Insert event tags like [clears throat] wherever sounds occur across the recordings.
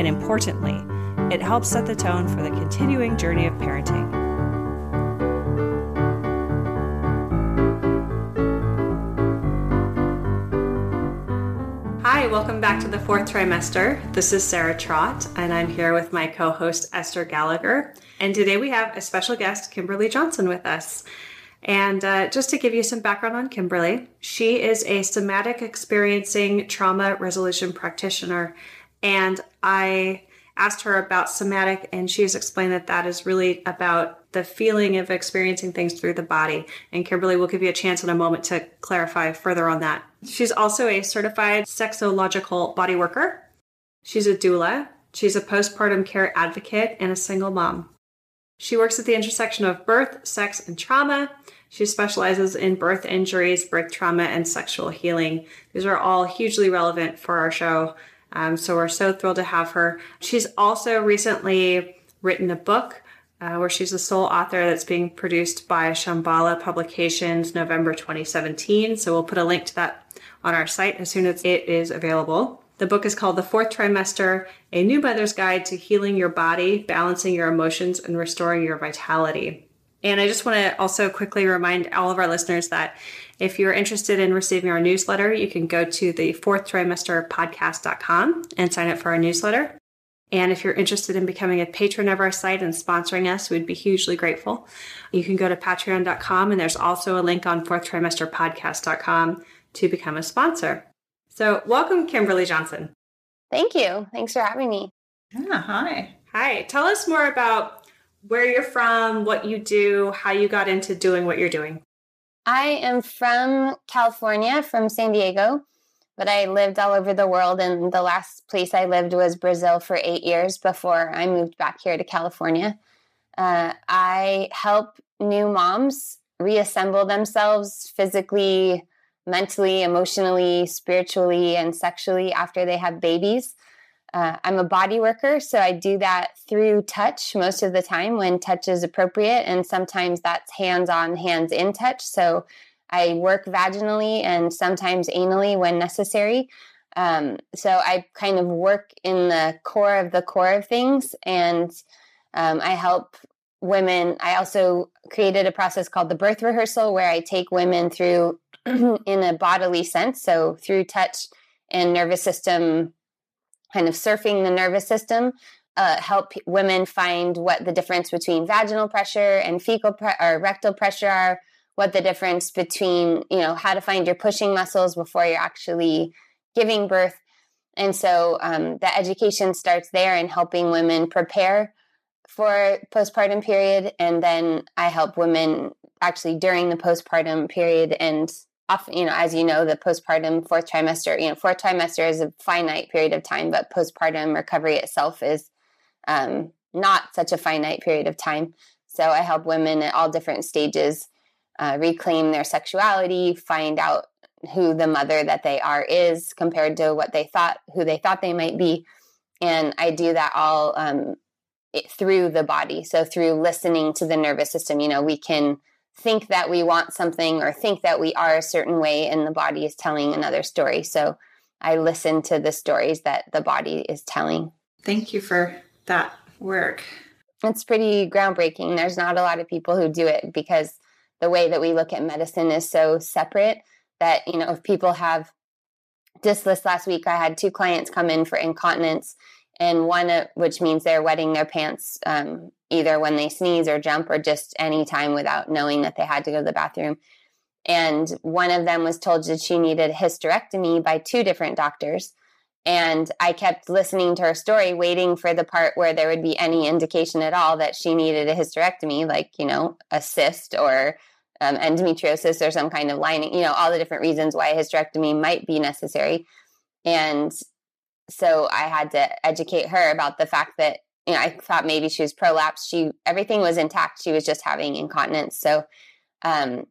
And importantly, it helps set the tone for the continuing journey of parenting. Hi, welcome back to the fourth trimester. This is Sarah Trott, and I'm here with my co host Esther Gallagher. And today we have a special guest, Kimberly Johnson, with us. And uh, just to give you some background on Kimberly, she is a somatic experiencing trauma resolution practitioner. And I asked her about somatic, and she has explained that that is really about the feeling of experiencing things through the body. And Kimberly will give you a chance in a moment to clarify further on that. She's also a certified sexological body worker. She's a doula. She's a postpartum care advocate and a single mom. She works at the intersection of birth, sex, and trauma. She specializes in birth injuries, birth trauma, and sexual healing. These are all hugely relevant for our show. Um, so we're so thrilled to have her. She's also recently written a book uh, where she's the sole author that's being produced by Shambhala Publications November 2017. So we'll put a link to that on our site as soon as it is available. The book is called The Fourth Trimester A New Mother's Guide to Healing Your Body, Balancing Your Emotions, and Restoring Your Vitality. And I just want to also quickly remind all of our listeners that if you're interested in receiving our newsletter, you can go to the fourth trimester podcast.com and sign up for our newsletter. And if you're interested in becoming a patron of our site and sponsoring us, we'd be hugely grateful. You can go to patreon.com and there's also a link on fourthtrimesterpodcast.com to become a sponsor. So, welcome, Kimberly Johnson. Thank you. Thanks for having me. Yeah, hi. Hi. Tell us more about where you're from, what you do, how you got into doing what you're doing. I am from California, from San Diego, but I lived all over the world. And the last place I lived was Brazil for eight years before I moved back here to California. Uh, I help new moms reassemble themselves physically, mentally, emotionally, spiritually, and sexually after they have babies. Uh, I'm a body worker, so I do that through touch most of the time when touch is appropriate, and sometimes that's hands on, hands in touch. So I work vaginally and sometimes anally when necessary. Um, so I kind of work in the core of the core of things, and um, I help women. I also created a process called the birth rehearsal where I take women through [clears throat] in a bodily sense, so through touch and nervous system, kind of surfing the nervous system. Uh, help women find what the difference between vaginal pressure and fecal pre- or rectal pressure are, what the difference between you know how to find your pushing muscles before you're actually giving birth, and so um, the education starts there in helping women prepare for postpartum period, and then I help women actually during the postpartum period and often, you know, as you know, the postpartum fourth trimester, you know, fourth trimester is a finite period of time, but postpartum recovery itself is um, not such a finite period of time. So I help women at all different stages uh, reclaim their sexuality, find out who the mother that they are is compared to what they thought, who they thought they might be. And I do that all um, it, through the body. So through listening to the nervous system, you know, we can think that we want something or think that we are a certain way and the body is telling another story. So I listen to the stories that the body is telling. Thank you for that work. It's pretty groundbreaking. There's not a lot of people who do it because the way that we look at medicine is so separate that, you know, if people have just this last week, I had two clients come in for incontinence and one which means they're wetting their pants um, either when they sneeze or jump or just any time without knowing that they had to go to the bathroom. And one of them was told that she needed a hysterectomy by two different doctors. And i kept listening to her story waiting for the part where there would be any indication at all that she needed a hysterectomy like you know a cyst or um, endometriosis or some kind of lining you know all the different reasons why a hysterectomy might be necessary. And so I had to educate her about the fact that you know I thought maybe she was prolapsed. She everything was intact. She was just having incontinence. So um,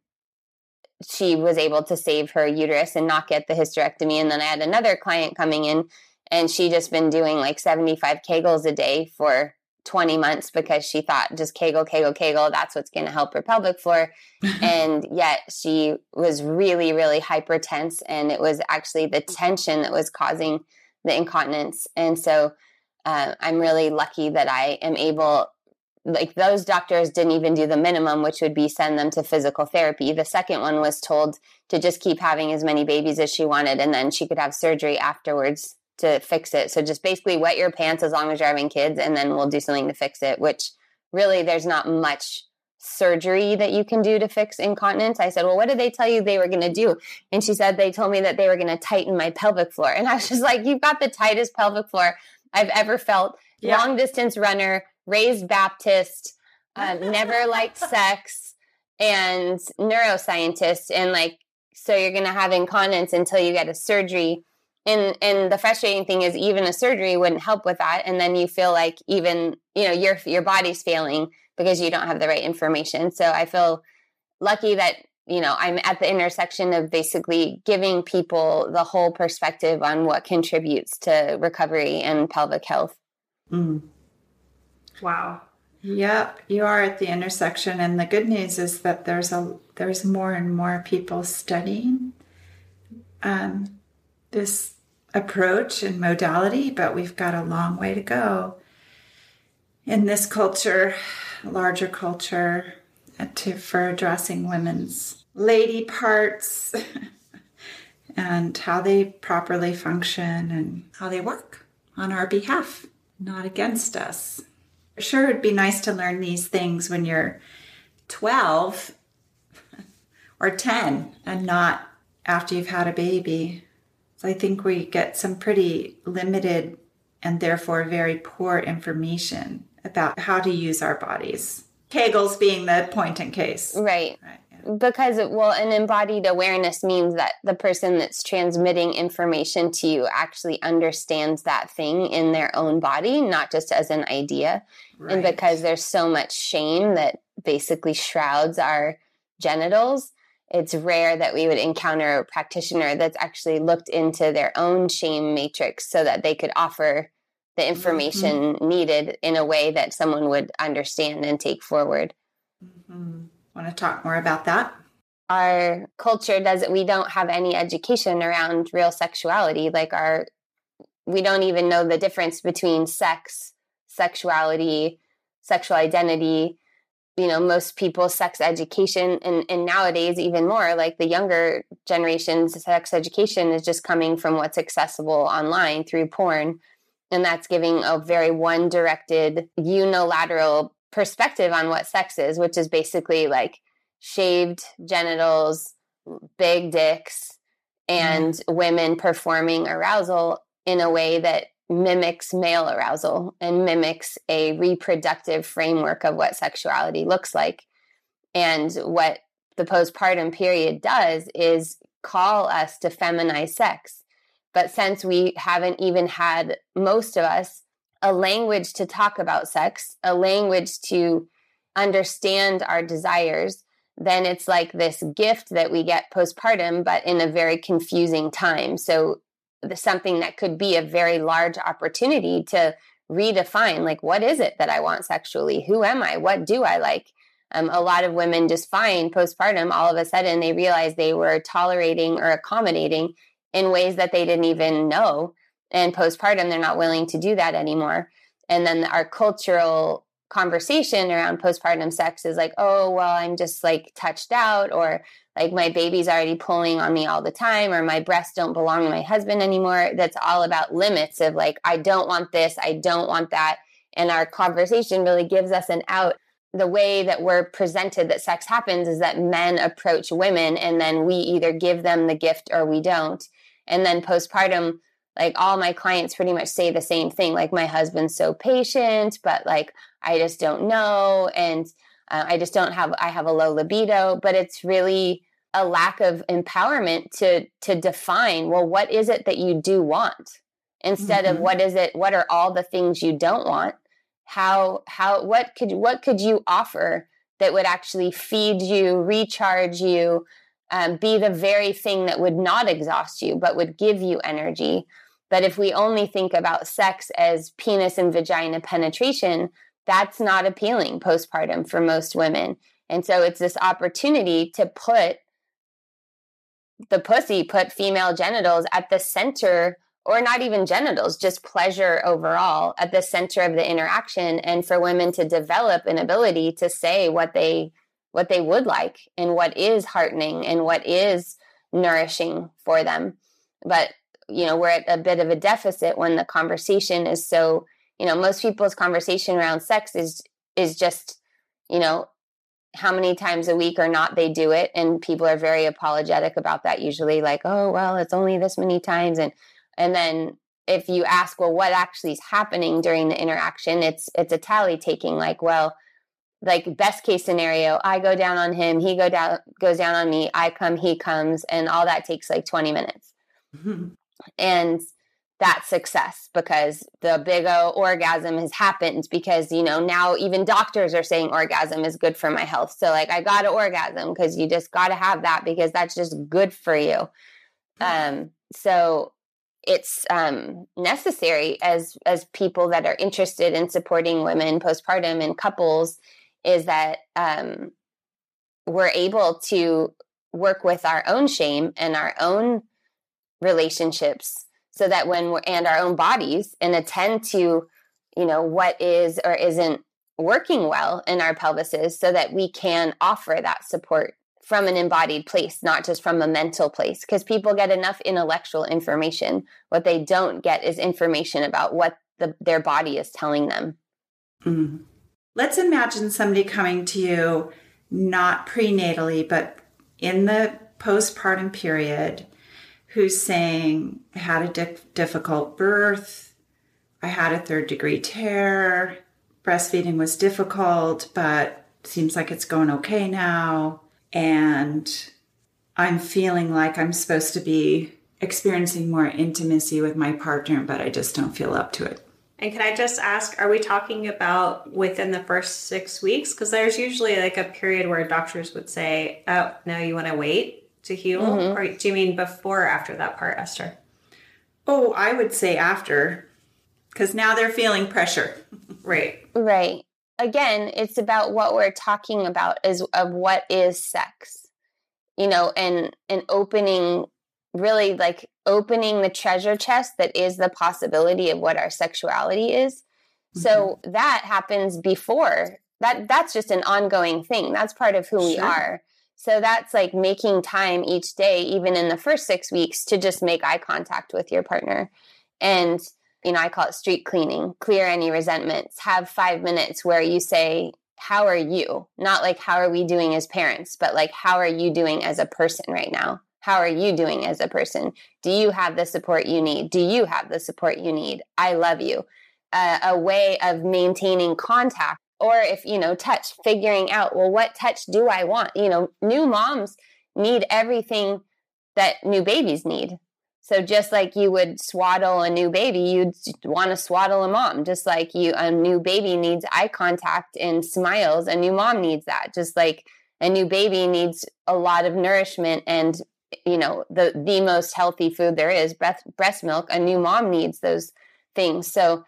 she was able to save her uterus and not get the hysterectomy. And then I had another client coming in, and she just been doing like seventy five kegels a day for 20 months because she thought just kegel, kegel, kegel, that's what's going to help her pelvic floor. [laughs] and yet she was really, really hypertense. And it was actually the tension that was causing the incontinence. And so uh, I'm really lucky that I am able, like those doctors didn't even do the minimum, which would be send them to physical therapy. The second one was told to just keep having as many babies as she wanted, and then she could have surgery afterwards to fix it. So just basically wet your pants as long as you're having kids, and then we'll do something to fix it, which really there's not much surgery that you can do to fix incontinence. I said, Well, what did they tell you they were going to do? And she said, They told me that they were going to tighten my pelvic floor. And I was just like, You've got the tightest pelvic floor I've ever felt. Yeah. Long distance runner, raised Baptist, um, never liked [laughs] sex, and neuroscientist. And like, so you're going to have incontinence until you get a surgery and and the frustrating thing is even a surgery wouldn't help with that and then you feel like even you know your your body's failing because you don't have the right information. So i feel lucky that you know i'm at the intersection of basically giving people the whole perspective on what contributes to recovery and pelvic health. Mm. wow. Yep you are at the intersection and the good news is that there's a there's more and more people studying um, this approach and modality, but we've got a long way to go in this culture, larger culture, uh, to, for addressing women's lady parts [laughs] and how they properly function and how they work on our behalf, not against us. Sure, it'd be nice to learn these things when you're 12 [laughs] or 10 and not after you've had a baby. So I think we get some pretty limited and therefore very poor information about how to use our bodies. Kegels being the point in case. Right. right yeah. Because, well, an embodied awareness means that the person that's transmitting information to you actually understands that thing in their own body, not just as an idea. Right. And because there's so much shame that basically shrouds our genitals, it's rare that we would encounter a practitioner that's actually looked into their own shame matrix so that they could offer the mm-hmm. information mm-hmm. needed in a way that someone would understand and take forward. Mm-hmm. Want to talk more about that? Our culture doesn't, we don't have any education around real sexuality. Like, our, we don't even know the difference between sex, sexuality, sexual identity you know most people's sex education and, and nowadays even more like the younger generation's sex education is just coming from what's accessible online through porn and that's giving a very one directed unilateral perspective on what sex is which is basically like shaved genitals big dicks and mm. women performing arousal in a way that mimics male arousal and mimics a reproductive framework of what sexuality looks like. And what the postpartum period does is call us to feminize sex. But since we haven't even had, most of us, a language to talk about sex, a language to understand our desires, then it's like this gift that we get postpartum, but in a very confusing time. So something that could be a very large opportunity to redefine like what is it that i want sexually? Who am i? What do i like? Um, a lot of women just find postpartum all of a sudden they realize they were tolerating or accommodating in ways that they didn't even know and postpartum they're not willing to do that anymore. And then our cultural conversation around postpartum sex is like oh well i'm just like touched out or like my baby's already pulling on me all the time or my breasts don't belong to my husband anymore. That's all about limits of like i don't want this i don't want that. And our conversation really gives us an out. The way that we're presented that sex happens is that men approach women and then we either give them the gift or we don't. And then postpartum like all my clients pretty much say the same thing like my husband's so patient but like i just don't know and uh, I just don't have I have a low libido, but it's really a lack of empowerment to to define well what is it that you do want? Instead mm-hmm. of what is it what are all the things you don't want? How how what could what could you offer that would actually feed you recharge you um, be the very thing that would not exhaust you but would give you energy? But if we only think about sex as penis and vagina penetration that's not appealing postpartum for most women. And so it's this opportunity to put the pussy put female genitals at the center or not even genitals, just pleasure overall at the center of the interaction and for women to develop an ability to say what they what they would like and what is heartening and what is nourishing for them. But you know, we're at a bit of a deficit when the conversation is so, you know, most people's conversation around sex is is just, you know, how many times a week or not they do it and people are very apologetic about that usually like oh well it's only this many times and and then if you ask well what actually is happening during the interaction? It's it's a tally taking like well like best case scenario i go down on him he go down goes down on me i come he comes and all that takes like 20 minutes. [laughs] And that success because the big O orgasm has happened because you know now even doctors are saying orgasm is good for my health. So like i got an orgasm because you just got to have that because that's just good for you. Um so it's um necessary as as people that are interested in supporting women postpartum and couples is that um we're able to work with our own shame and our own relationships so that when we're and our own bodies and attend to you know what is or isn't working well in our pelvises so that we can offer that support from an embodied place not just from a mental place. Because people get enough intellectual information. What they don't get is information about what the, their body is telling them. Mm-hmm. let's imagine somebody coming to you not prenatally but in the postpartum period who's saying, I had a di- difficult birth, I had a third degree tear, breastfeeding was difficult, but seems like it's going okay now. And I'm feeling like I'm supposed to be experiencing more intimacy with my partner, but I just don't feel up to it. And can I just ask, are we talking about within the first six weeks? Because there's usually like a period where doctors would say, oh, no, you want to wait to heal? Mm-hmm. Or do you mean before or after that part, Esther? Oh, I would say after, because now they're feeling pressure. [laughs] right. Right. Again, it's about what we're talking about is of what is sex, you know, and and opening really like opening the treasure chest that is the possibility of what our sexuality is. Mm-hmm. So that happens before that. That's just an ongoing thing. That's part of who sure. we are. So that's like making time each day, even in the first six weeks, to just make eye contact with your partner. And, you know, I call it street cleaning, clear any resentments. Have five minutes where you say, How are you? Not like, How are we doing as parents, but like, How are you doing as a person right now? How are you doing as a person? Do you have the support you need? Do you have the support you need? I love you. Uh, a way of maintaining contact or if you know touch figuring out well what touch do i want? You know new moms need everything that new babies need. So just like you would swaddle a new baby you'd want to swaddle a mom. Just like you a new baby needs eye contact and smiles a new mom needs that. Just like a new baby needs a lot of nourishment and you know the the most healthy food there is breast breast milk a new mom needs those things. So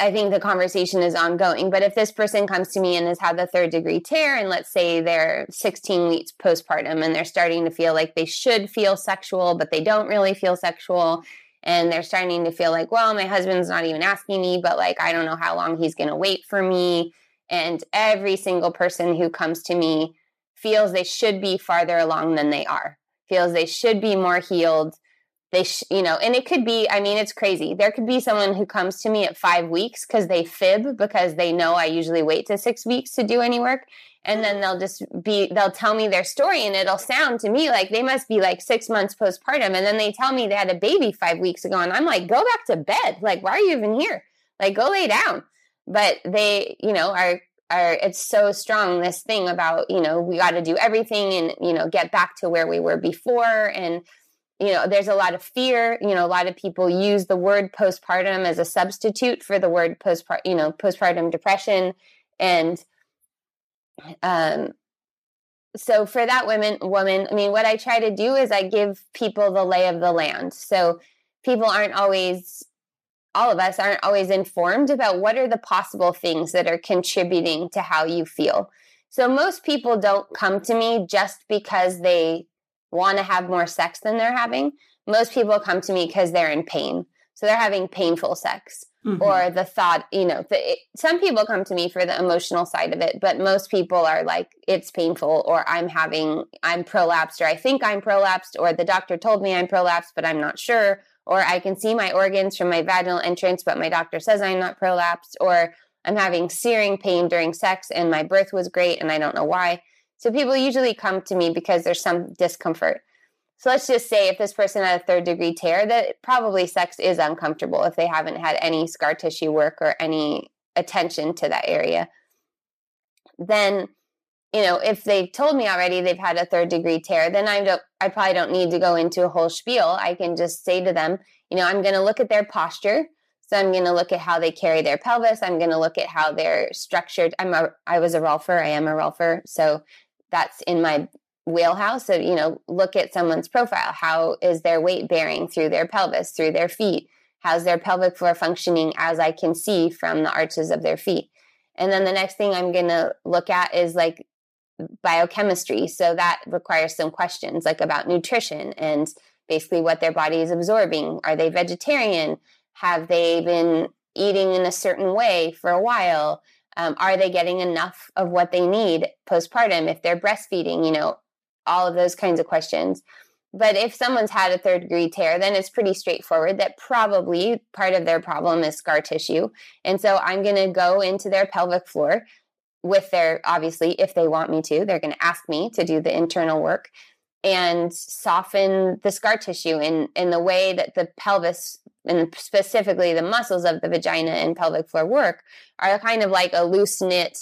I think the conversation is ongoing. But if this person comes to me and has had the third degree tear, and let's say they're 16 weeks postpartum and they're starting to feel like they should feel sexual, but they don't really feel sexual, and they're starting to feel like, well, my husband's not even asking me, but like, I don't know how long he's going to wait for me. And every single person who comes to me feels they should be farther along than they are, feels they should be more healed they sh- you know and it could be i mean it's crazy. There could be someone who comes to me at five weeks because they fib because they know i usually wait to six weeks to do any work and then they'll just be they'll tell me their story and it'll sound to me like they must be like six months postpartum and then they tell me they had a baby five weeks ago and i'm like go back to bed. Like why are you even here? Like go lay down. But they you know are are it's so strong this thing about you know we got to do everything and you know get back to where we were before and you know, there's a lot of fear. You know, a lot of people use the word postpartum as a substitute for the word postpartum, you know, postpartum depression. And um, so for that woman, woman, I mean, what I try to do is I give people the lay of the land. So people aren't always all of us aren't always informed about what are the possible things that are contributing to how you feel. So most people don't come to me just because they want to have more sex than they're having. Most people come to me because they're in pain. So they're having painful sex. Mm-hmm. Or the thought, you know, the, it, some people come to me for the emotional side of it, but most people are like, it's painful, or I'm having, I'm prolapsed, or I think I'm prolapsed, or the doctor told me I'm prolapsed, but I'm not sure, or I can see my organs from my vaginal entrance, but my doctor says I'm not prolapsed, or I'm having searing pain during sex and my birth was great and I don't know why. So people usually come to me because there's some discomfort. So let's just say if this person had a third degree tear, that probably sex is uncomfortable if they haven't had any scar tissue work or any attention to that area. Then you know, if they've told me already they've had a third degree tear, then I don't I probably don't need to go into a whole spiel. I can just say to them, you know, I'm going to look at their posture. So I'm going to look at how they carry their pelvis. I'm going to look at how they're structured. I'm a I was a rolfer. I am a rolfer. So that's in my wheelhouse. So, you know, look at someone's profile. How is their weight bearing through their pelvis, through their feet? How's their pelvic floor functioning as I can see from the arches of their feet? And then the next thing I'm going to look at is like biochemistry. So that requires some questions like about nutrition and basically what their body is absorbing. Are they vegetarian? Have they been eating in a certain way for a while? Um, are they getting enough of what they need postpartum? If they're breastfeeding, you know, all of those kinds of questions. But if someone's had a third degree tear, then it's pretty straightforward that probably part of their problem is scar tissue. And so I'm going to go into their pelvic floor with their obviously if they want me to they're going to ask me to do the internal work and soften the scar tissue in in the way that the pelvis and specifically the muscles of the vagina and pelvic floor work are kind of like a loose knit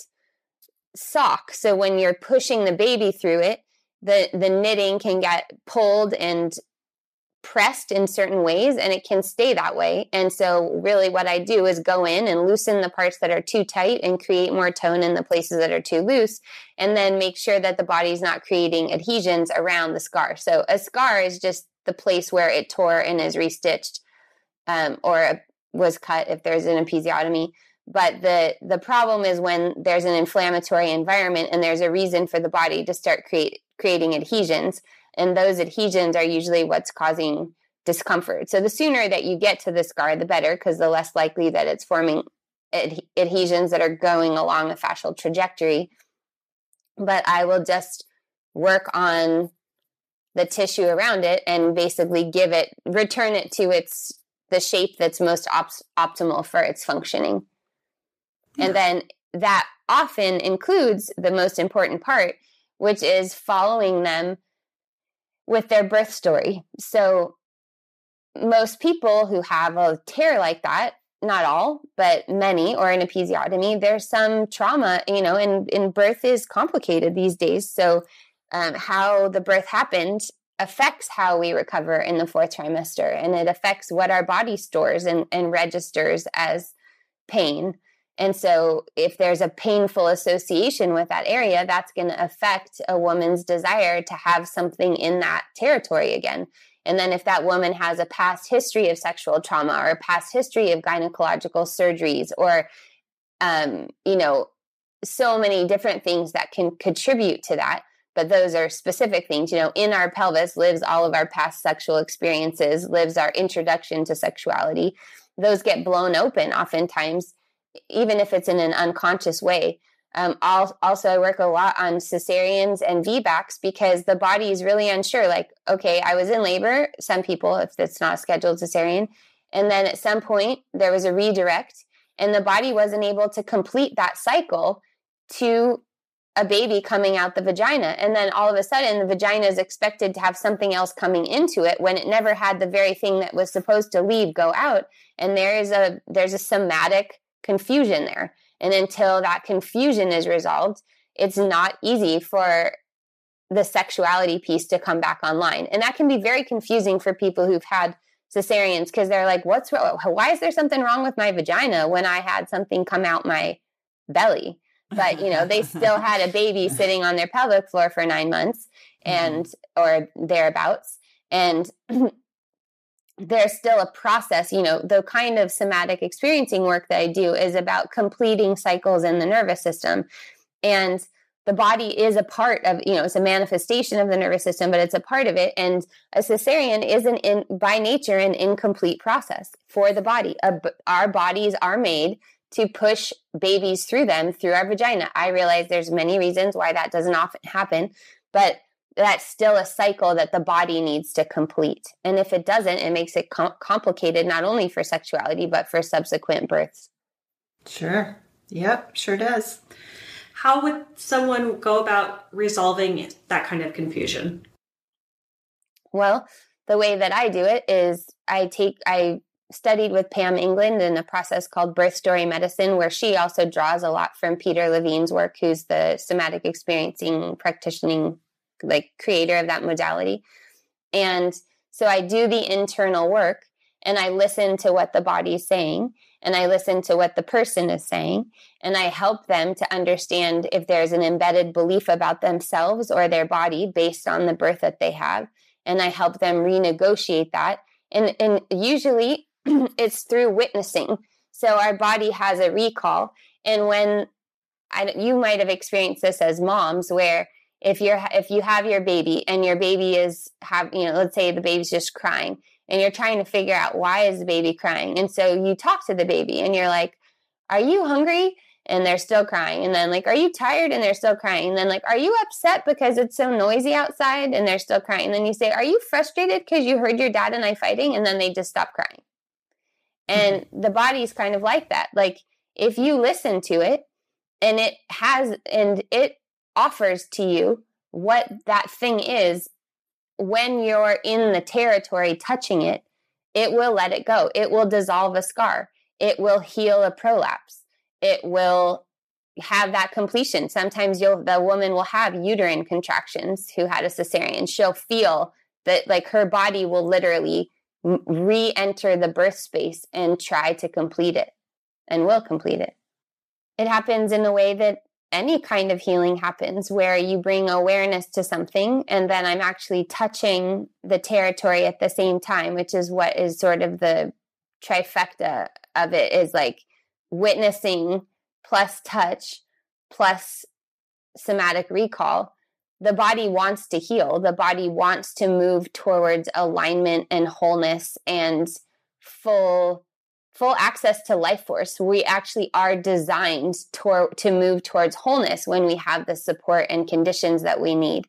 sock so when you're pushing the baby through it the the knitting can get pulled and pressed in certain ways and it can stay that way. And so, really, what I do is go in and loosen the parts that are too tight and create more tone in the places that are too loose, and then make sure that the body's not creating adhesions around the scar. So, a scar is just the place where it tore and is restitched um, or was cut if there's an episiotomy. But the the problem is when there's an inflammatory environment and there's a reason for the body to start create creating adhesions and those adhesions are usually what's causing discomfort. So the sooner that you get to the scar, the better, because the less likely that it's forming ad- adhesions that are going along a fascial trajectory. But I will just work on the tissue around it and basically give it, return it to its the shape that's most op- optimal for its functioning. Yeah. And then that often includes the most important part, which is following them with their birth story. So, most people who have a tear like that, not all, but many, or an episiotomy, there's some trauma, you know, and, and birth is complicated these days. So, um, how the birth happened affects how we recover in the fourth trimester, and it affects what our body stores and, and registers as pain. And so, if there's a painful association with that area, that's going to affect a woman's desire to have something in that territory again. And then, if that woman has a past history of sexual trauma or a past history of gynecological surgeries, or, um, you know, so many different things that can contribute to that. But those are specific things. You know, in our pelvis lives all of our past sexual experiences, lives our introduction to sexuality. Those get blown open oftentimes even if it's in an unconscious way. Um, also, I work a lot on cesareans and VBACs because the body is really unsure. Like, okay, I was in labor, some people, if it's not a scheduled cesarean, and then at some point there was a redirect, and the body wasn't able to complete that cycle to a baby coming out the vagina. And then all of a sudden, the vagina is expected to have something else coming into it when it never had the very thing that was supposed to leave go out. And there is a there's a somatic confusion there. And until that confusion is resolved, it's not easy for the sexuality piece to come back online. And that can be very confusing for people who've had cesareans because they're like, what's? Why is there something wrong with my vagina when I had something come out my belly? But, you know, they still [laughs] had a baby sitting on their pelvic floor for nine months mm-hmm. and, or thereabouts. And [clears throat] there's still a process, you know, the kind of somatic experiencing work that I do is about completing cycles in the nervous system. And the body is a part of you know it's a manifestation of the nervous system but it's a part of it and a cesarean is an in by nature an incomplete process for the body a, our bodies are made to push babies through them through our vagina. I realize there's many reasons why that doesn't often happen but that's still a cycle that the body needs to complete. And if it doesn't it makes it com- complicated not only for sexuality but for subsequent births. Sure. Yep sure does. How would someone go about resolving that kind of confusion? Well, the way that I do it is I take, I studied with Pam England in a process called birth story medicine, where she also draws a lot from Peter Levine's work, who's the somatic experiencing practitioner, like creator of that modality. And so I do the internal work and I listen to what the body's saying and I listen to what the person is saying and I help them to understand if there's an embedded belief about themselves or their body based on the birth that they have and I help them renegotiate that and and usually [clears throat] it's through witnessing. So our body has a recall and when I, you might have experienced this as moms where if you're if you have your baby and your baby is have you know let's say the baby's just crying and you're trying to figure out why is the baby crying and so you talk to the baby and you're like are you hungry? And they're still crying and then like are you tired? And they're still crying and then like are you upset because it's so noisy outside? And they're still crying and then you say are you frustrated because you heard your dad and i fighting? And then they just stop crying and mm-hmm. the body is kind of like that like if you listen to it and it has and it offers to you what that thing is when you're in the territory touching it, it will let it go. It will dissolve a scar. It will heal a prolapse. It will have that completion. Sometimes you'll the woman will have uterine contractions who had a cesarean. She'll feel that like her body will literally re-enter the birth space and try to complete it and will complete it. It happens in a way that any kind of healing happens where you bring awareness to something and then I'm actually touching the territory at the same time, which is what is sort of the trifecta of it is like witnessing plus touch plus somatic recall. The body wants to heal. The body wants to move towards alignment and wholeness and full full access to life force. We actually are designed to, to move towards wholeness when we have the support and conditions that we need.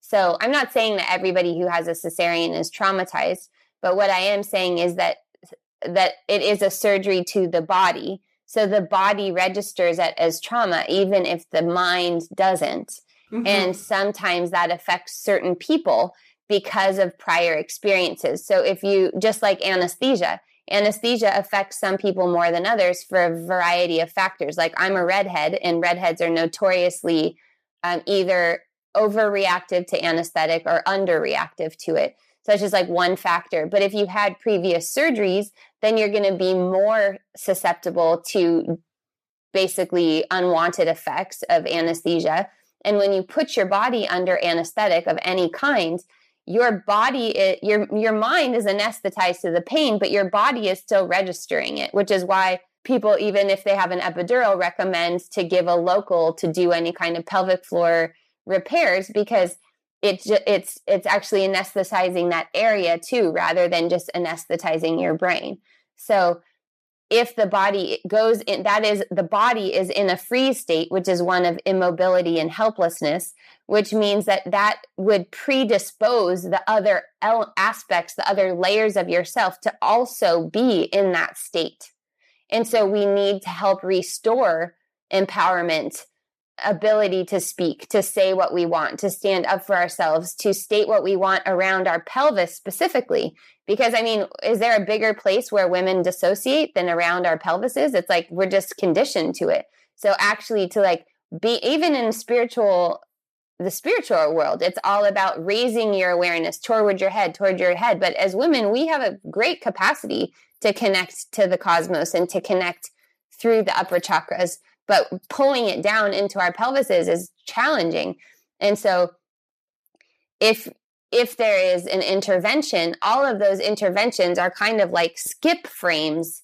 So I'm not saying that everybody who has a cesarean is traumatized, but what I am saying is that that it is a surgery to the body. So the body registers it as trauma, even if the mind doesn't. Mm-hmm. And sometimes that affects certain people because of prior experiences. So if you, just like anesthesia, anesthesia affects some people more than others for a variety of factors. Like I'm a redhead, and redheads are notoriously um, either overreactive to anesthetic or underreactive to it. So that's just like one factor. But if you've had previous surgeries, then you're going to be more susceptible to basically unwanted effects of anesthesia. And when you put your body under anesthetic of any kind, your body it, your your mind is anesthetized to the pain but your body is still registering it which is why people even if they have an epidural recommend to give a local to do any kind of pelvic floor repairs because it's it's it's actually anesthetizing that area too rather than just anesthetizing your brain. So if the body goes in that is the body is in a freeze state which is one of immobility and helplessness which means that that would predispose the other aspects the other layers of yourself to also be in that state. And so we need to help restore empowerment ability to speak, to say what we want, to stand up for ourselves, to state what we want around our pelvis specifically. Because, I mean, is there a bigger place where women dissociate than around our pelvises? It's like we're just conditioned to it. So, actually, to like be even in spiritual the spiritual world. It's all about raising your awareness toward your head, toward your head. But as women, we have a great capacity to connect to the cosmos and to connect through the upper chakras. But pulling it down into our pelvises is challenging. And so if if there is an intervention, all of those interventions are kind of like skip frames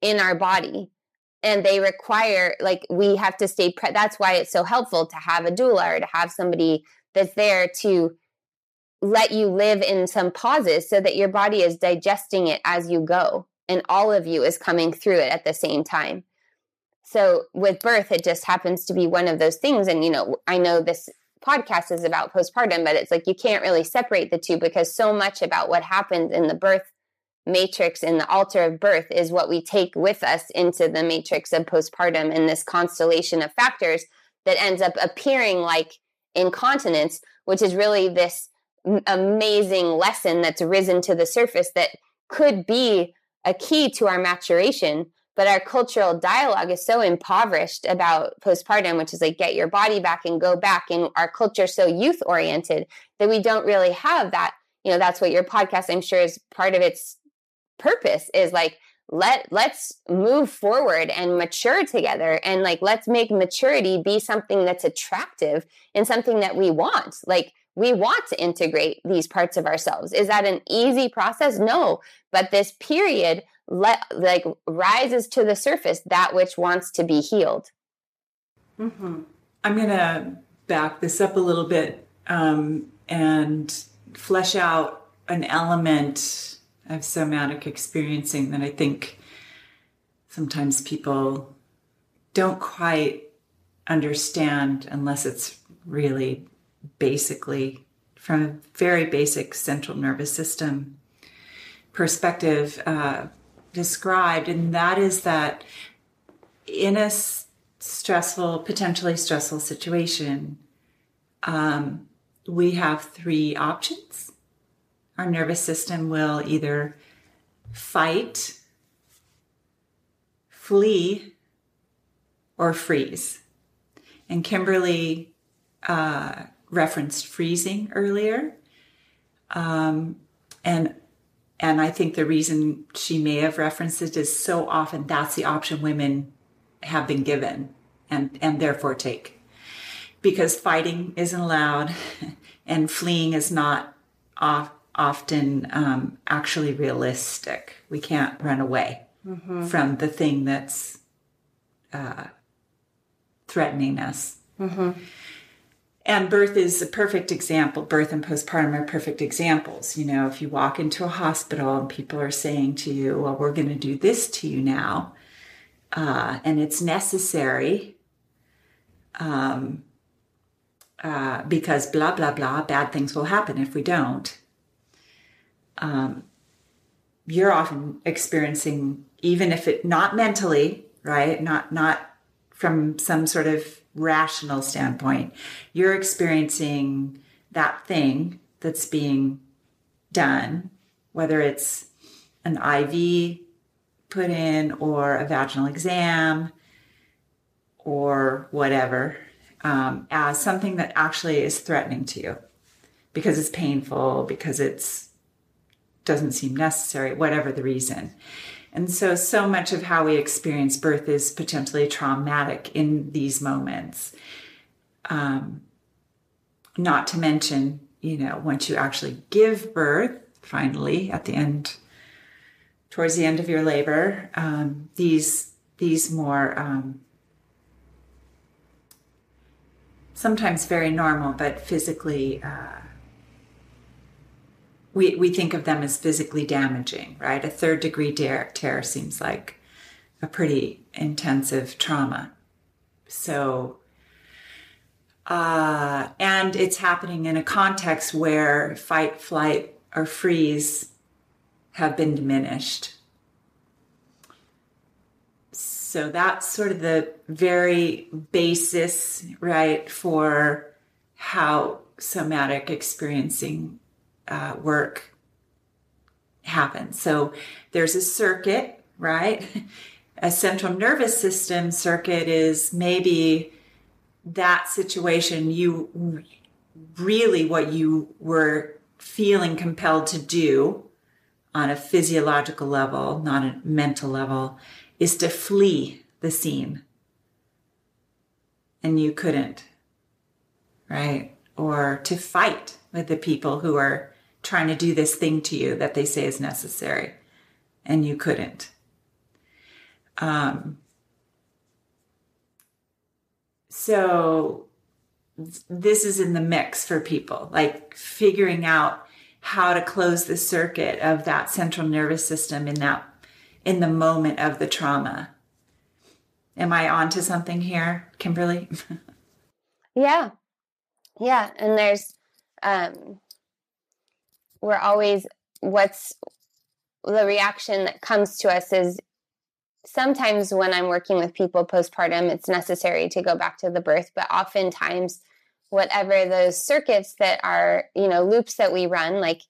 in our body and they require like we have to stay pre- that's why it's so helpful to have a doula or to have somebody that's there to let you live in some pauses so that your body is digesting it as you go and all of you is coming through it at the same time so with birth it just happens to be one of those things and you know i know this podcast is about postpartum but it's like you can't really separate the two because so much about what happens in the birth matrix in the altar of birth is what we take with us into the matrix of postpartum and this constellation of factors that ends up appearing like incontinence, which is really this amazing lesson that's risen to the surface that could be a key to our maturation. But our cultural dialogue is so impoverished about postpartum, which is like get your body back and go back. And our culture so youth oriented that we don't really have that. You know, that's what your podcast, I'm sure, is part of its purpose is like let let's move forward and mature together and like let's make maturity be something that's attractive and something that we want like we want to integrate these parts of ourselves. Is that an easy process? No but this period let like rises to the surface that which wants to be healed. Mm-hmm. i'm gonna back this up a little bit um, and flesh out an element of somatic experiencing that I think sometimes people don't quite understand unless it's really basically from a very basic central nervous system perspective uh, described, and that is that in a stressful, potentially stressful situation, um, we have three options our nervous system will either fight, flee, or freeze. And Kimberly uh, referenced freezing earlier. Um, and and I think the reason she may have referenced it is so often that's the option women have been given and, and therefore take. Because fighting isn't allowed [laughs] and fleeing is not off, often um, actually realistic. We can't run away mm-hmm. from the thing that's uh, threatening us. Mm-hmm. And birth is a perfect example. Birth and postpartum are perfect examples. You know, if you walk into a hospital and people are saying to you, well, we're going to do this to you now, uh, and it's necessary um, uh, because blah, blah, blah, bad things will happen if we don't um, you're often experiencing, even if it not mentally, right? Not not from some sort of rational standpoint, you're experiencing that thing that's being done, whether it's an IV put in or a vaginal exam or whatever, um, as something that actually is threatening to you because it's painful, because it's doesn't seem necessary, whatever the reason. And so, so much of how we experience birth is potentially traumatic in these moments. Um, not to mention, you know, once you actually give birth, finally at the end, towards the end of your labor, um, these these more um, sometimes very normal but physically uh, we, we think of them as physically damaging, right? A third degree tear, tear seems like a pretty intensive trauma. So, uh, and it's happening in a context where fight, flight, or freeze have been diminished. So that's sort of the very basis, right, for how somatic experiencing uh, work happens. So there's a circuit, right? [laughs] A central nervous system circuit is maybe that situation you really what you were feeling compelled to do on a physiological level, not a mental level, is to flee the scene. And you couldn't, right? Or to fight with the people who are trying to do this thing to you that they say is necessary. And you couldn't. Um, so this is in the mix for people, like figuring out how to close the circuit of that central nervous system in that in the moment of the trauma. Am I onto something here, Kimberly? [laughs] yeah. Yeah, and there's um we're always what's the reaction that comes to us is sometimes when I'm working with people postpartum, it's necessary to go back to the birth, but oftentimes, whatever those circuits that are, you know, loops that we run, like,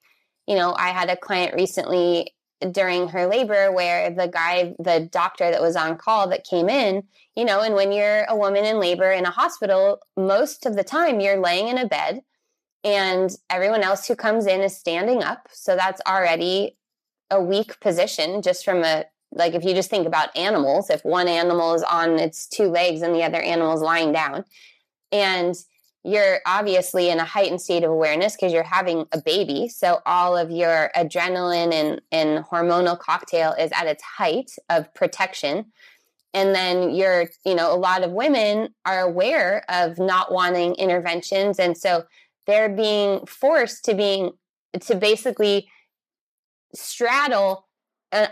you know, I had a client recently during her labor where the guy, the doctor that was on call that came in, you know, and when you're a woman in labor in a hospital, most of the time you're laying in a bed and everyone else who comes in is standing up. So that's already a weak position just from a like if you just think about animals, if one animal is on its two legs and the other animal is lying down, and you're obviously in a heightened state of awareness because you're having a baby. So all of your adrenaline and, and hormonal cocktail is at its height of protection. And then you're, you know, a lot of women are aware of not wanting interventions. And so they're being forced to being to basically straddle a,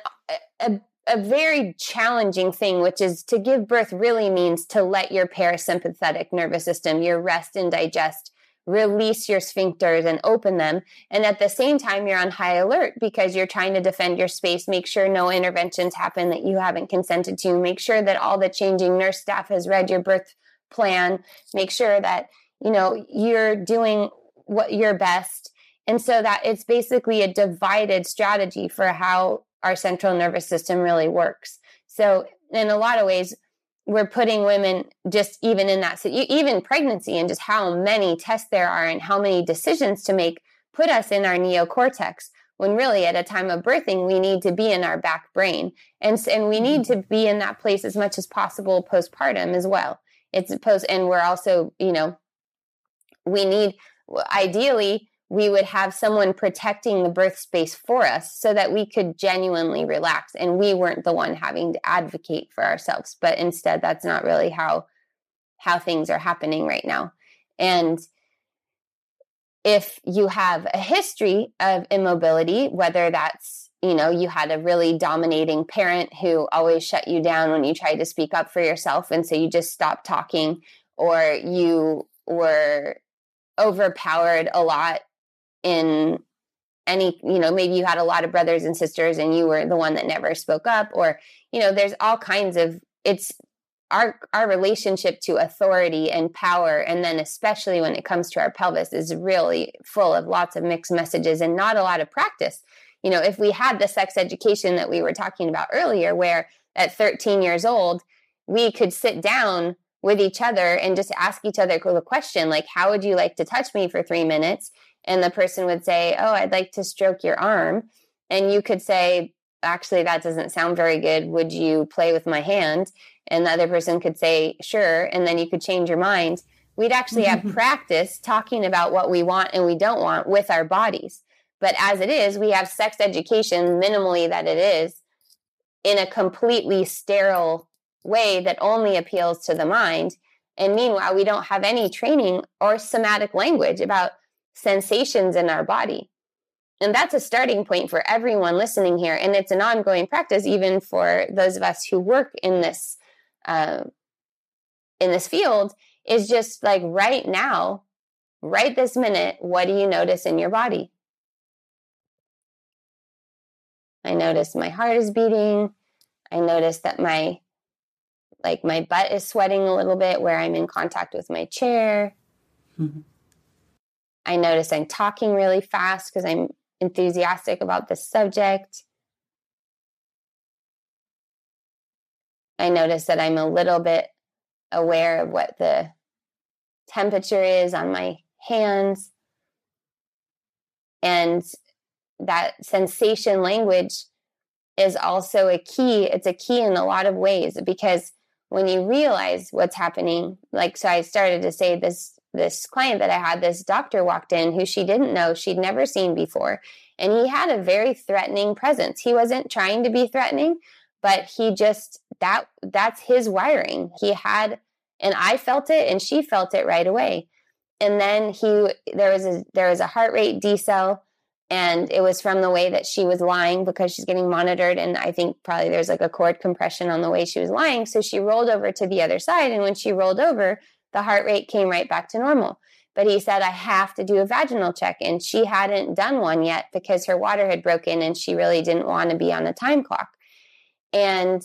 a, a very challenging thing, which is to give birth really means to let your parasympathetic nervous system, your rest and digest, release your sphincters and open them. And at the same time, you're on high alert because you're trying to defend your space, make sure no interventions happen that you haven't consented to, make sure that all the changing nurse staff has read your birth plan, make sure that, you know, you're doing what your best. And so that it's basically a divided strategy for how our central nervous system really works. So, in a lot of ways, we're putting women just even in that, even pregnancy and just how many tests there are and how many decisions to make put us in our neocortex when really at a time of birthing we need to be in our back brain and and we need mm-hmm. to be in that place as much as possible postpartum as well it's post and we're also you know we need ideally we would have someone protecting the birth space for us so that we could genuinely relax and we weren't the one having to advocate for ourselves but instead that's not really how how things are happening right now. And if you have a history of immobility whether that's you know you had a really dominating parent who always shut you down when you tried to speak up for yourself and so you just stopped talking or you were overpowered a lot in any you know maybe you had a lot of brothers and sisters and you were the one that never spoke up or you know there's all kinds of it's our our relationship to authority and power and then especially when it comes to our pelvis is really full of lots of mixed messages and not a lot of practice. You know if we had the sex education that we were talking about earlier where at 13 years old we could sit down with each other and just ask each other a question like how would you like to touch me for 3 minutes and the person would say, Oh, I'd like to stroke your arm. And you could say, Actually, that doesn't sound very good. Would you play with my hand? And the other person could say, Sure. And then you could change your mind. We'd actually have [laughs] practice talking about what we want and we don't want with our bodies. But as it is, we have sex education, minimally that it is, in a completely sterile way that only appeals to the mind. And meanwhile, we don't have any training or somatic language about sensations in our body. And that's a starting point for everyone listening here. And it's an ongoing practice, even for those of us who work in this uh, in this field. Is just like right now, right this minute, what do you notice in your body? I notice my heart is beating. I notice that my like my butt is sweating a little bit where I'm in contact with my chair. Mm-hmm. I notice I'm talking really fast because I'm enthusiastic about the subject. I notice that I'm a little bit aware of what the temperature is on my hands and that sensation language is also a key it's a key in a lot of ways because when you realize what's happening like so i started to say this this client that i had this doctor walked in who she didn't know she'd never seen before and he had a very threatening presence. He wasn't trying to be threatening but he just that that's his wiring. He had and i felt it and she felt it right away. And then he there was a there was a heart rate decel and it was from the way that she was lying because she's getting monitored. And i think probably there's like a cord compression on the way she was lying. So she rolled over to the other side. And when she rolled over the heart rate came right back to normal. But he said i have to do a vaginal check. And she hadn't done one yet because her water had broken and she really didn't want to be on a time clock. And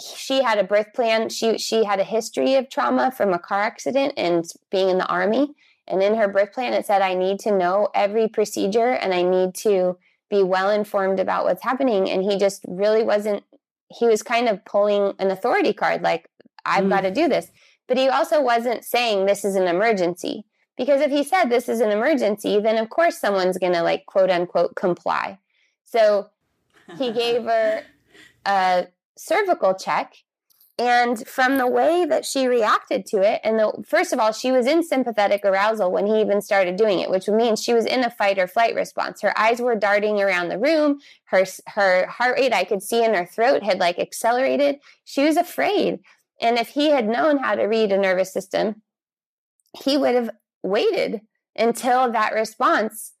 she had a birth plan. She she had a history of trauma from a car accident and being in the army and in her birth plan, it said, I need to know every procedure and I need to be well informed about what's happening. And he just really wasn't, he was kind of pulling an authority card, like, I've mm. got to do this. But he also wasn't saying this is an emergency. Because if he said this is an emergency, then of course someone's going to, like, quote unquote, comply. So he gave [laughs] her a cervical check and from the way that she reacted to it, and the, first of all, she was in sympathetic arousal when he even started doing it, which means she was in a fight or flight response. Her eyes were darting around the room. Her her heart rate I could see in her throat had like accelerated. She was afraid. And if he had known how to read a nervous system, he would have waited until that response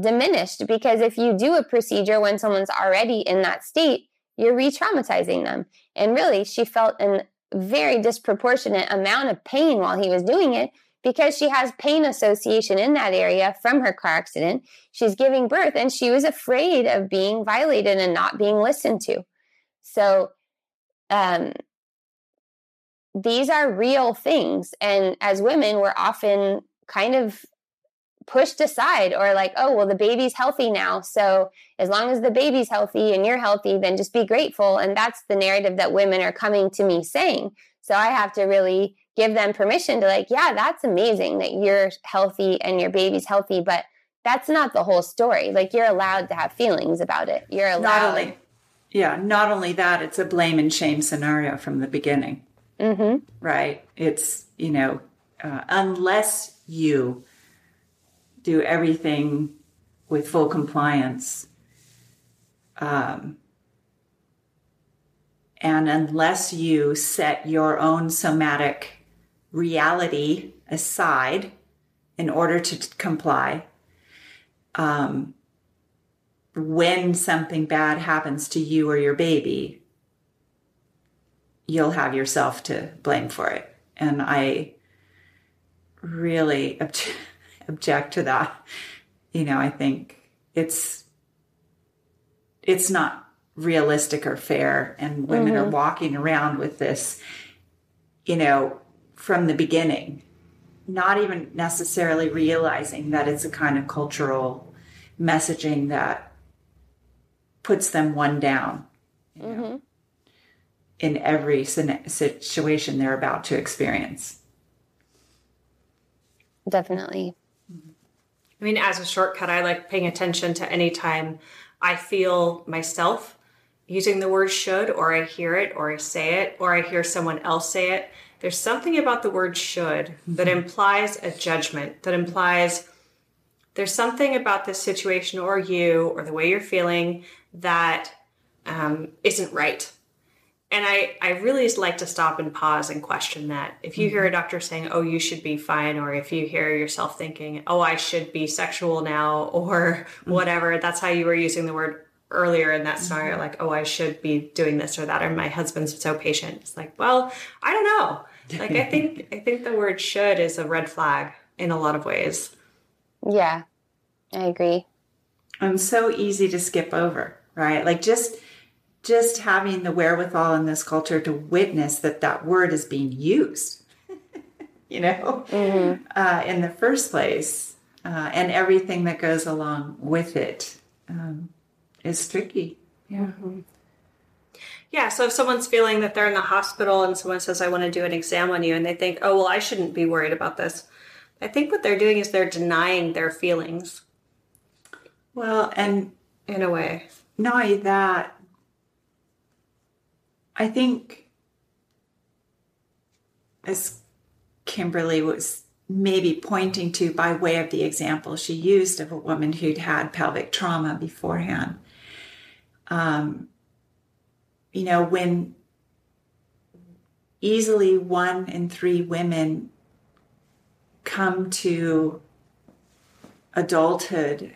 diminished. Because if you do a procedure when someone's already in that state, you're re traumatizing them. And really, she felt a very disproportionate amount of pain while he was doing it because she has pain association in that area from her car accident. She's giving birth and she was afraid of being violated and not being listened to. So, um, these are real things. And as women, we're often kind of pushed aside or like, oh, well, the baby's healthy now. So as long as the baby's healthy and you're healthy, then just be grateful. And that's the narrative that women are coming to me saying. So I have to really give them permission to, like, yeah, that's amazing that you're healthy and your baby's healthy, but that's not the whole story. Like, you're allowed to have feelings about it. You're allowed. Not only, yeah, not only that, it's a blame and shame scenario from the beginning. Mm-hmm. Right? It's, you know, uh, unless you do everything with full compliance. Um, and unless you set your own somatic reality aside in order to t- comply, um, when something bad happens to you or your baby, you'll have yourself to blame for it. And I really [laughs] object to that. You know, I think it's it's not realistic or fair and women mm-hmm. are walking around with this you know from the beginning not even necessarily realizing that it's a kind of cultural messaging that puts them one down mm-hmm. in every situation they're about to experience definitely I mean, as a shortcut, I like paying attention to any time I feel myself using the word should, or I hear it, or I say it, or I hear someone else say it. There's something about the word should that mm-hmm. implies a judgment, that implies there's something about this situation or you or the way you're feeling that um, not right and I, I really like to stop and pause and question that. If you mm-hmm. hear a doctor saying, oh, you should be fine, or if you hear yourself thinking, oh, I should be sexual now, [laughs] or mm-hmm. whatever, that's how you were using the word earlier in that scenario, mm-hmm. like, oh, I should be doing this or that, or my husband's so patient. It's like, well, I don't know. Like, I think, [laughs] I think the word should is a red flag in a lot of ways. Yeah, I agree. And so easy to skip over, right? Like, just, just having the wherewithal in this culture to witness that that word is being used, [laughs] you know, mm-hmm. uh, in the first place, uh, and everything that goes along with it um, is tricky. Yeah. Mm-hmm. Yeah. So if someone's feeling that they're in the hospital and someone says, I want to do an exam on you, and they think, oh, well, I shouldn't be worried about this. I think what they're doing is they're denying their feelings. Well, and in a way. Not only that, I think as Kimberly was maybe pointing to by way of the example she used of a woman who'd had pelvic trauma beforehand. Um, you know, when easily one in three women come to adulthood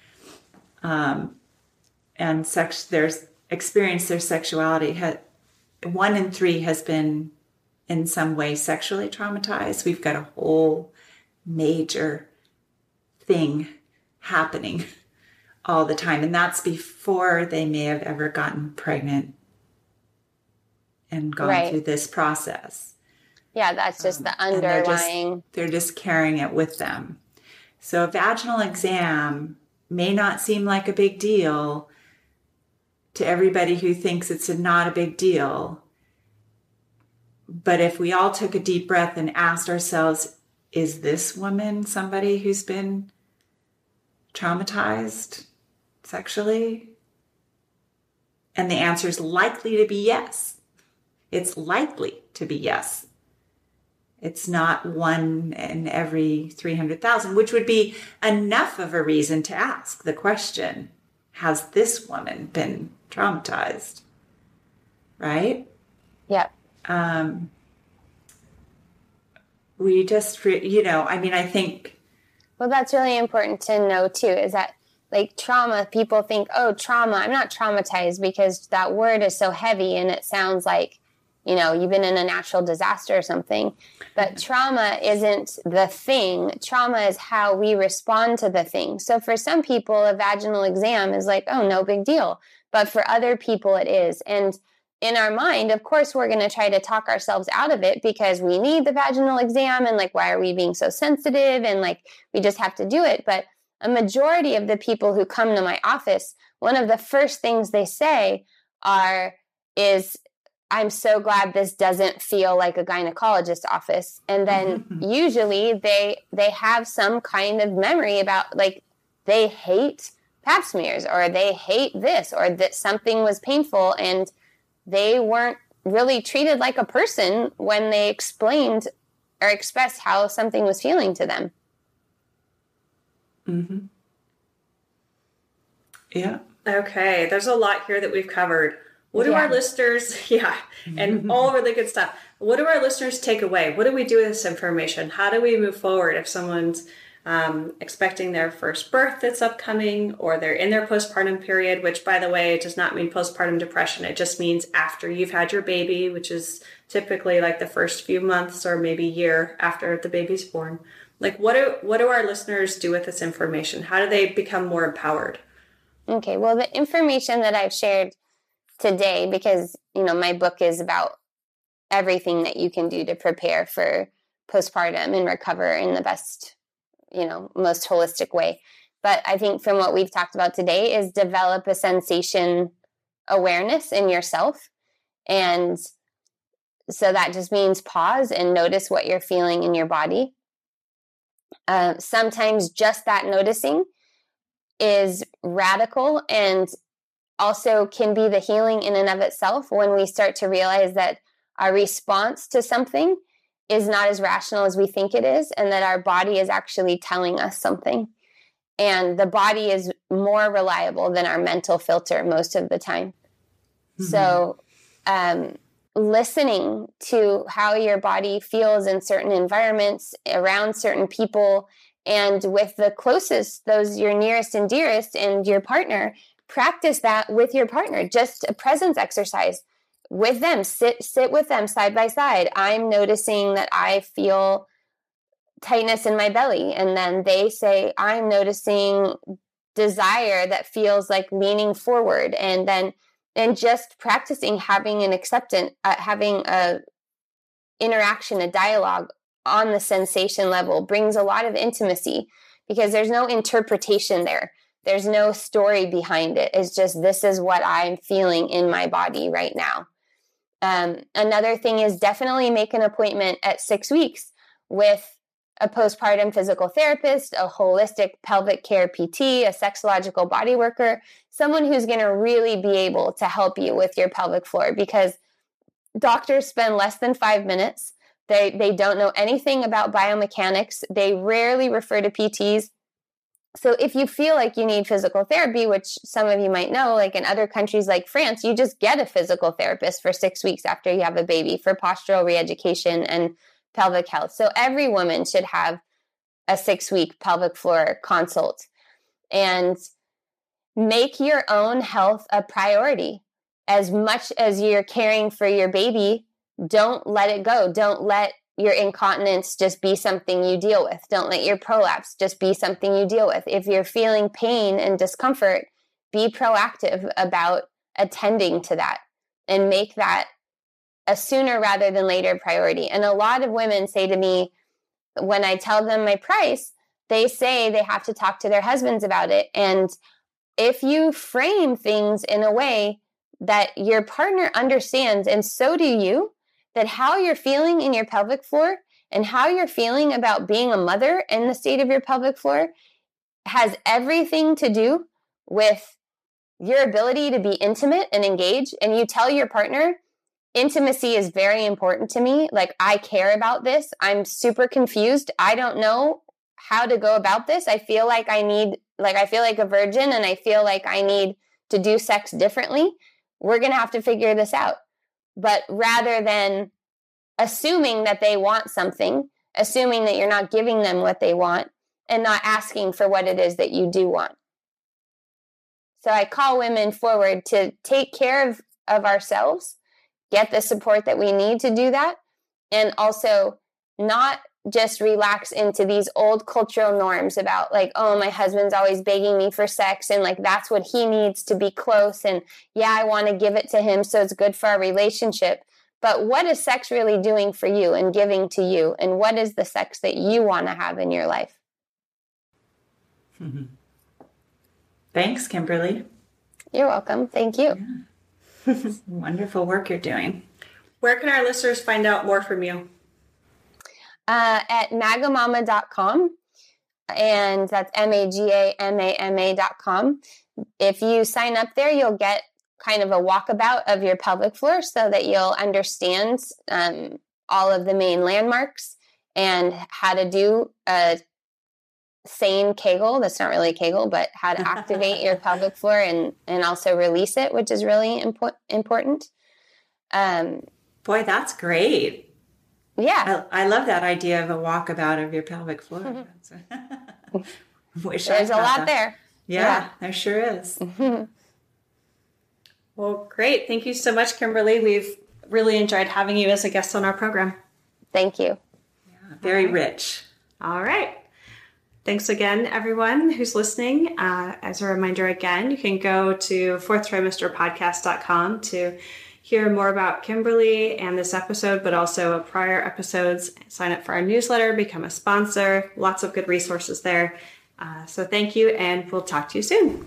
[laughs] um, and sex, there's experience their sexuality. one in three has been in some way sexually traumatized. We've got a whole major thing happening all the time. And that's before they may have ever gotten pregnant and gone right. through this process. Yeah, that's just um, the underlying. They're just, they're just carrying it with them. So a vaginal exam may not seem like a big deal to everybody who thinks it's a, not a big deal. But if we all took a deep breath and asked ourselves, is this woman somebody who's been traumatized sexually? And the answer is likely to be yes. It's likely to be yes. It's not one in every 300,000, which would be enough of a reason to ask the question Has this woman been traumatized? Right? Yep. Um, we just, you know, I mean, I think. Well, that's really important to know too is that like trauma, people think, oh, trauma, I'm not traumatized because that word is so heavy and it sounds like you know you've been in a natural disaster or something but trauma isn't the thing trauma is how we respond to the thing so for some people a vaginal exam is like oh no big deal but for other people it is. And in our mind of course we're going to try to talk ourselves out of it because we need the vaginal exam and like why are we being so sensitive? And like we just have to do it. But a majority of the people who come to my office one of the first things they say are is I'm so glad this doesn't feel like a gynecologist office. And then [laughs] usually they they have some kind of memory about like they hate pap smears or they hate this or that something was painful and they weren't really treated like a person when they explained or expressed how something was feeling to them. Mm-hmm. Yeah. Okay, there's a lot here that we've covered. What do yeah. our listeners, [laughs] yeah, and all really good stuff. What do our listeners take away? What do we do with this information? How do we move forward if someone's um, expecting their first birth that's upcoming or they're in their postpartum period, which, by the way, does not mean postpartum depression. It just means after you've had your baby, which is typically like the first few months or maybe year after the baby's born. Like, what do what do our listeners do with this information? How do they become more empowered? Okay, well, the information that I've shared today because you know my book is about everything that you can do to prepare for postpartum and recover in the best you know most holistic way. But i think from what we've talked about today is develop a sensation awareness in yourself. And so that just means pause and notice what you're feeling in your body. Uh, sometimes just that noticing is radical and also can be the healing in and of itself when we start to realize that our response to something is not as rational as we think it is and that our body is actually telling us something. And the body is more reliable than our mental filter most of the time. Mm-hmm. so um, listening to how your body feels in certain environments around certain people and with the closest those your nearest and dearest and your partner practice that with your partner. Just a presence exercise with them sit sit with them side by side i'm noticing that i feel tightness in my belly and then they say i'm noticing desire that feels like leaning forward and then and just practicing having an acceptance uh, having a interaction a dialogue on the sensation level brings a lot of intimacy because there's no interpretation there there's no story behind it. It's just this is what I'm feeling in my body right now. Um, another thing is definitely make an appointment at six weeks with a postpartum physical therapist, a holistic pelvic care PT, a sexological body worker, someone who's going to really be able to help you with your pelvic floor because doctors spend less than five minutes. They, they don't know anything about biomechanics. They rarely refer to PTs. So if you feel like you need physical therapy, which some of you might know, like in other countries like France, you just get a physical therapist for six weeks after you have a baby for postural reeducation and pelvic health. So every woman should have a six week pelvic floor consult and make your own health a priority. As much as you're caring for your baby, don't let it go. Don't let your incontinence just be something you deal with. Don't let your prolapse just be something you deal with. If you're feeling pain and discomfort, be proactive about attending to that and make that a sooner rather than later priority. And a lot of women say to me, when I tell them my price, they say they have to talk to their husbands about it. And if you frame things in a way that your partner understands, and so do you, that how you're feeling in your pelvic floor and how you're feeling about being a mother in the state of your pelvic floor has everything to do with your ability to be intimate and engage. And you tell your partner, intimacy is very important to me. Like, I care about this. I'm super confused. I don't know how to go about this. I feel like I need, like, I feel like a virgin and I feel like I need to do sex differently. We're going to have to figure this out. But rather than assuming that they want something, assuming that you're not giving them what they want, and not asking for what it is that you do want. So I call women forward to take care of, of ourselves get the support that we need to do that and also not just relax into these old cultural norms about like oh my husband's always begging me for sex and like that's what he needs to be close and yeah I want to give it to him so it's good for our relationship. But what is sex really doing for you and giving to you? And what is the sex that you want to have in your life? Mm-hmm. Thanks kimberly. You're welcome. Thank you. Yeah. [laughs] Wonderful work you're doing. Where can our listeners find out more from you? Uh, at magamama.com. And that's M A G A M A M A.com. If you sign up there, you'll get kind of a walkabout of your pelvic floor so that you'll understand um, all of the main landmarks and how to do a sane Kegel. That's not really a Kegel, but how to activate your [laughs] pelvic floor and and also release it, which is really impo- important. Um, Boy, that's great. Yeah, I, I, love that idea of a walkabout of your pelvic floor. [laughs] Wish [laughs] There's a lot that. there. Yeah, yeah, there sure is. [laughs] well, great. Thank you so much, Kimberly. We've really enjoyed having you as a guest on our program. Thank you. Yeah, very rich. All right. Thanks again, everyone who's listening. Uh, as a reminder, again, you can go to fourth trimester podcast.com to hear more about Kimberly and this episode, but also prior episodes. Sign up for our newsletter, become a sponsor. Lots of good resources there. Uh, so thank you, and we'll talk to you soon.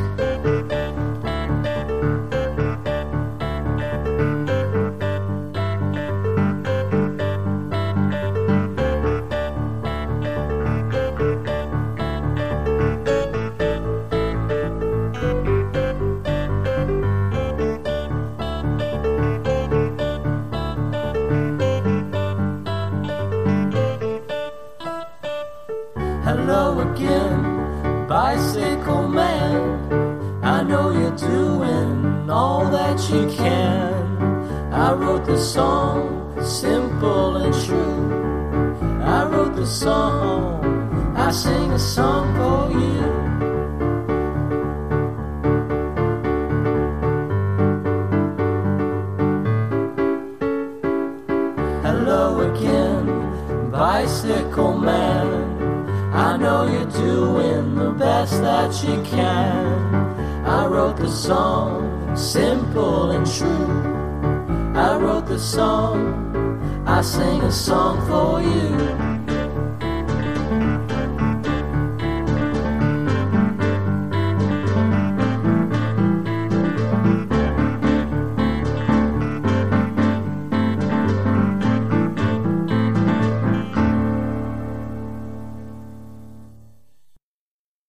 You can. I wrote the song, simple and true. I wrote the song, I sing a song for you. Hello again, bicycle man. I know you're doing the best that you can. I wrote the song, simple and true. I wrote the song, I sing a song for you.